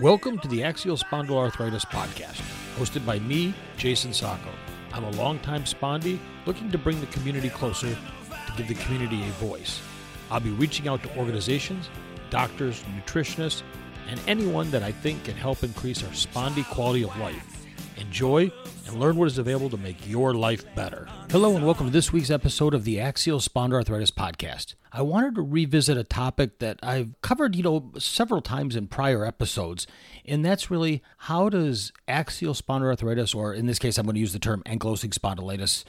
Welcome to the Axial Spondyloarthritis Podcast, hosted by me, Jason Sacco. I'm a longtime spondy looking to bring the community closer to give the community a voice. I'll be reaching out to organizations, doctors, nutritionists, and anyone that I think can help increase our spondy quality of life. Enjoy and learn what is available to make your life better. Hello, and welcome to this week's episode of the Axial Spondyloarthritis Podcast. I wanted to revisit a topic that I've covered, you know, several times in prior episodes, and that's really how does axial spondyloarthritis, or in this case, I'm going to use the term ankylosing spondylitis,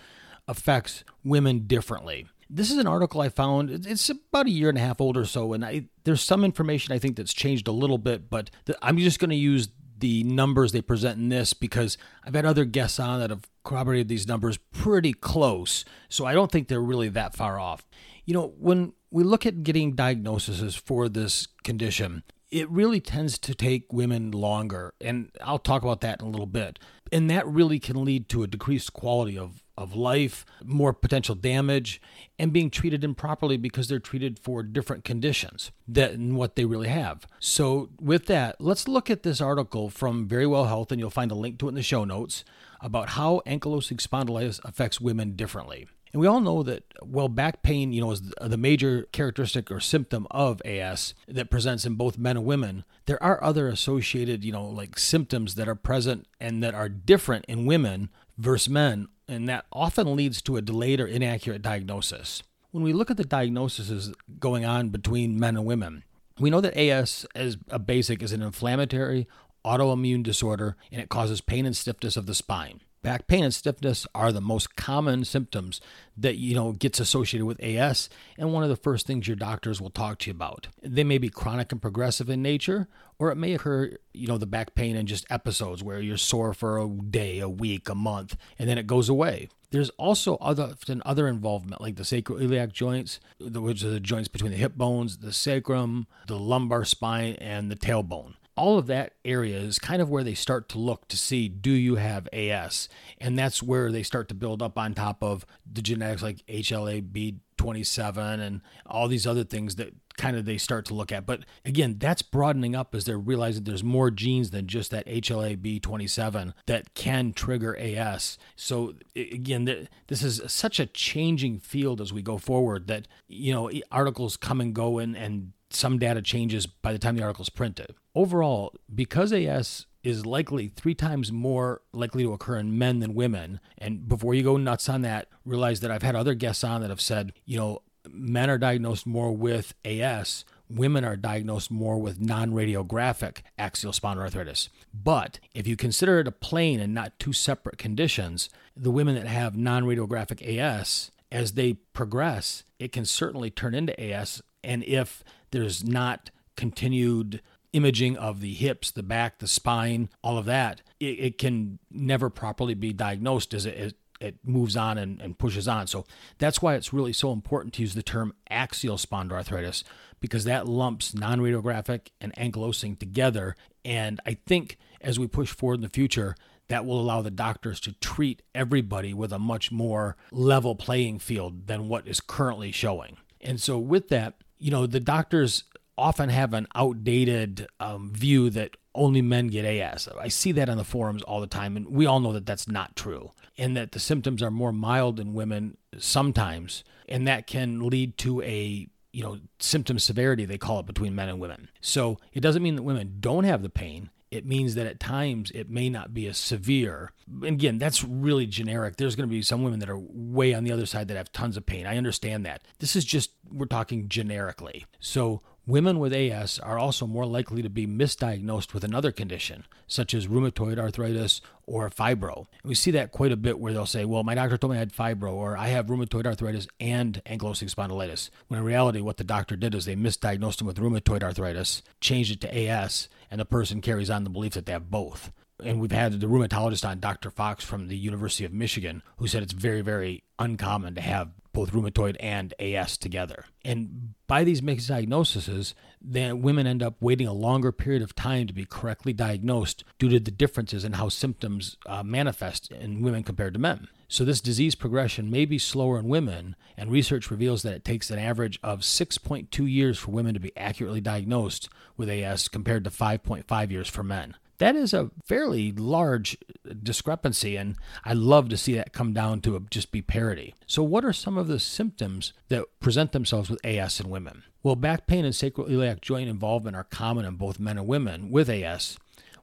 affects women differently. This is an article I found. It's about a year and a half old or so, and I, there's some information I think that's changed a little bit, but the, I'm just going to use the numbers they present in this because I've had other guests on that have corroborated these numbers pretty close. So I don't think they're really that far off. You know, when we look at getting diagnoses for this condition, it really tends to take women longer. And I'll talk about that in a little bit. And that really can lead to a decreased quality of of life, more potential damage, and being treated improperly because they're treated for different conditions than what they really have. So, with that, let's look at this article from Verywell Health, and you'll find a link to it in the show notes about how ankylosing spondylitis affects women differently. And we all know that, well, back pain, you know, is the major characteristic or symptom of AS that presents in both men and women. There are other associated, you know, like symptoms that are present and that are different in women versus men and that often leads to a delayed or inaccurate diagnosis. When we look at the diagnoses going on between men and women, we know that AS, as a basic, is an inflammatory autoimmune disorder and it causes pain and stiffness of the spine. Back pain and stiffness are the most common symptoms that you know gets associated with AS and one of the first things your doctors will talk to you about. They may be chronic and progressive in nature or it may occur, you know, the back pain in just episodes where you're sore for a day, a week, a month and then it goes away. There's also other often other involvement like the sacroiliac joints, which are the joints between the hip bones, the sacrum, the lumbar spine and the tailbone all of that area is kind of where they start to look to see do you have AS? And that's where they start to build up on top of the genetics like HLA-B27 and all these other things that kind of they start to look at. But again, that's broadening up as they're realizing there's more genes than just that HLA-B27 that can trigger AS. So again, this is such a changing field as we go forward that you know articles come and go and and some data changes by the time the article is printed. Overall, because AS is likely three times more likely to occur in men than women, and before you go nuts on that, realize that I've had other guests on that have said, you know, men are diagnosed more with AS, women are diagnosed more with non radiographic axial spondyloarthritis. But if you consider it a plane and not two separate conditions, the women that have non radiographic AS, as they progress, it can certainly turn into AS. And if there's not continued imaging of the hips, the back, the spine, all of that, it, it can never properly be diagnosed as it, it, it moves on and, and pushes on. So that's why it's really so important to use the term axial spondyloarthritis because that lumps non radiographic and ankylosing together. And I think as we push forward in the future, that will allow the doctors to treat everybody with a much more level playing field than what is currently showing. And so, with that, you know, the doctors often have an outdated um, view that only men get AS. I see that on the forums all the time, and we all know that that's not true, and that the symptoms are more mild in women sometimes, and that can lead to a you know symptom severity they call it between men and women. So it doesn't mean that women don't have the pain it means that at times it may not be as severe. And again, that's really generic. There's going to be some women that are way on the other side that have tons of pain. I understand that. This is just, we're talking generically. So Women with AS are also more likely to be misdiagnosed with another condition, such as rheumatoid arthritis or fibro. We see that quite a bit where they'll say, Well, my doctor told me I had fibro, or I have rheumatoid arthritis and ankylosing spondylitis. When in reality, what the doctor did is they misdiagnosed them with rheumatoid arthritis, changed it to AS, and the person carries on the belief that they have both and we've had the rheumatologist on, Dr. Fox from the University of Michigan, who said it's very, very uncommon to have both rheumatoid and AS together. And by these mixed diagnoses, then women end up waiting a longer period of time to be correctly diagnosed due to the differences in how symptoms uh, manifest in women compared to men. So, this disease progression may be slower in women, and research reveals that it takes an average of 6.2 years for women to be accurately diagnosed with AS compared to 5.5 years for men. That is a fairly large discrepancy, and I love to see that come down to just be parity. So, what are some of the symptoms that present themselves with AS in women? Well, back pain and sacroiliac joint involvement are common in both men and women with AS.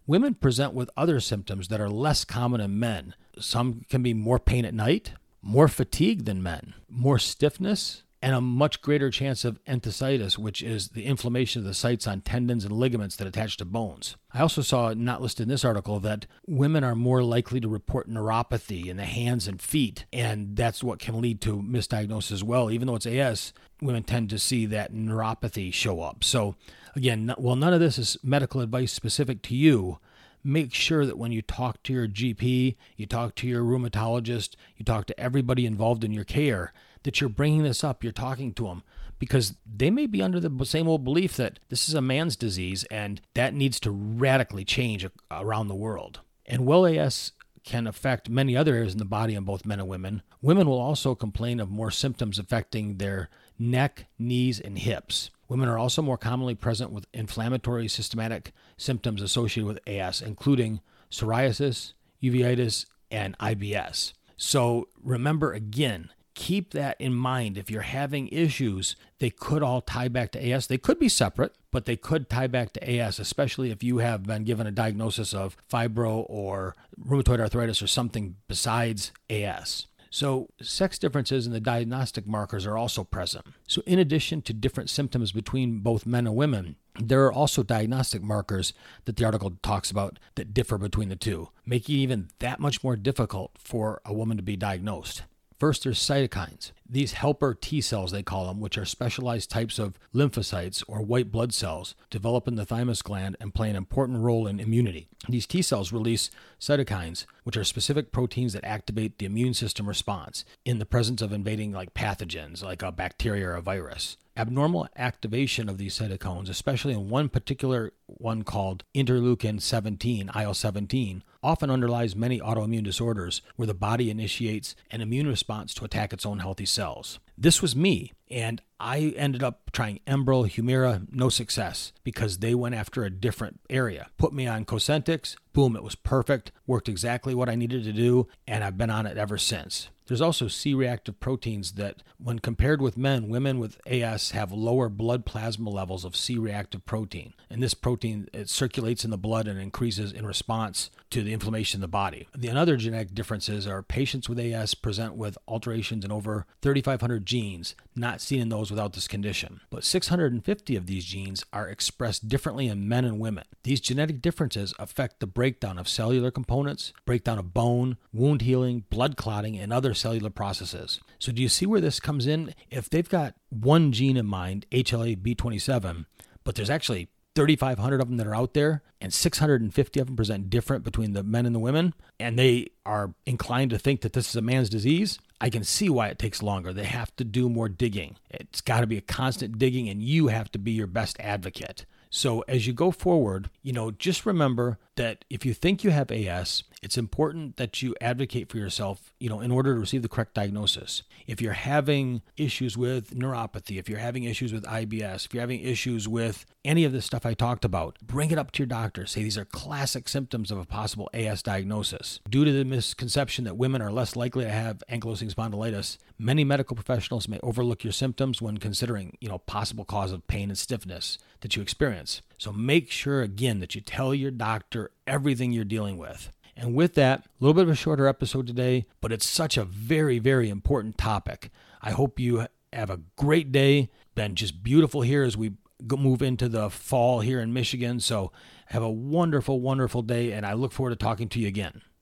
Women present with other symptoms that are less common in men. Some can be more pain at night, more fatigue than men, more stiffness, and a much greater chance of enthesitis, which is the inflammation of the sites on tendons and ligaments that attach to bones. I also saw, not listed in this article, that women are more likely to report neuropathy in the hands and feet, and that's what can lead to misdiagnosis as well. Even though it's AS, women tend to see that neuropathy show up. So, again, while none of this is medical advice specific to you, make sure that when you talk to your GP, you talk to your rheumatologist, you talk to everybody involved in your care, that you're bringing this up, you're talking to them, because they may be under the same old belief that this is a man's disease and that needs to radically change around the world. And well AS can affect many other areas in the body in both men and women. Women will also complain of more symptoms affecting their neck, knees, and hips. Women are also more commonly present with inflammatory systematic symptoms associated with AS, including psoriasis, uveitis, and IBS. So remember again, keep that in mind. If you're having issues, they could all tie back to AS. They could be separate, but they could tie back to AS, especially if you have been given a diagnosis of fibro or rheumatoid arthritis or something besides AS. So, sex differences in the diagnostic markers are also present. So, in addition to different symptoms between both men and women, there are also diagnostic markers that the article talks about that differ between the two, making it even that much more difficult for a woman to be diagnosed. First, there's cytokines. These helper T cells, they call them, which are specialized types of lymphocytes or white blood cells, develop in the thymus gland and play an important role in immunity. These T cells release cytokines, which are specific proteins that activate the immune system response in the presence of invading like pathogens, like a bacteria or a virus. Abnormal activation of these cytokines, especially in one particular one called interleukin 17, IL 17, often underlies many autoimmune disorders where the body initiates an immune response to attack its own healthy cells. This was me, and I ended up trying Enbrel, Humira, no success because they went after a different area. Put me on Cosentyx, boom, it was perfect, worked exactly what I needed to do, and I've been on it ever since. There's also C reactive proteins that, when compared with men, women with AS have lower blood plasma levels of C reactive protein. And this protein it circulates in the blood and increases in response to the inflammation in the body. The other genetic differences are patients with AS present with alterations in over 3,500 genes, not seen in those without this condition. But 650 of these genes are expressed differently in men and women. These genetic differences affect the breakdown of cellular components, breakdown of bone, wound healing, blood clotting, and other cellular processes. So, do you see where this comes in? If they've got one gene in mind, HLA B27, but there's actually 3,500 of them that are out there, and 650 of them present different between the men and the women, and they are inclined to think that this is a man's disease, I can see why it takes longer. They have to do more digging. It's got to be a constant digging, and you have to be your best advocate. So as you go forward, you know, just remember that if you think you have AS, it's important that you advocate for yourself, you know, in order to receive the correct diagnosis. If you're having issues with neuropathy, if you're having issues with IBS, if you're having issues with any of the stuff I talked about, bring it up to your doctor. Say these are classic symptoms of a possible AS diagnosis. Due to the misconception that women are less likely to have ankylosing spondylitis, many medical professionals may overlook your symptoms when considering, you know, possible cause of pain and stiffness that you experience. So make sure again that you tell your doctor everything you're dealing with. And with that, a little bit of a shorter episode today, but it's such a very, very important topic. I hope you have a great day. Been just beautiful here as we move into the fall here in Michigan. So have a wonderful, wonderful day, and I look forward to talking to you again.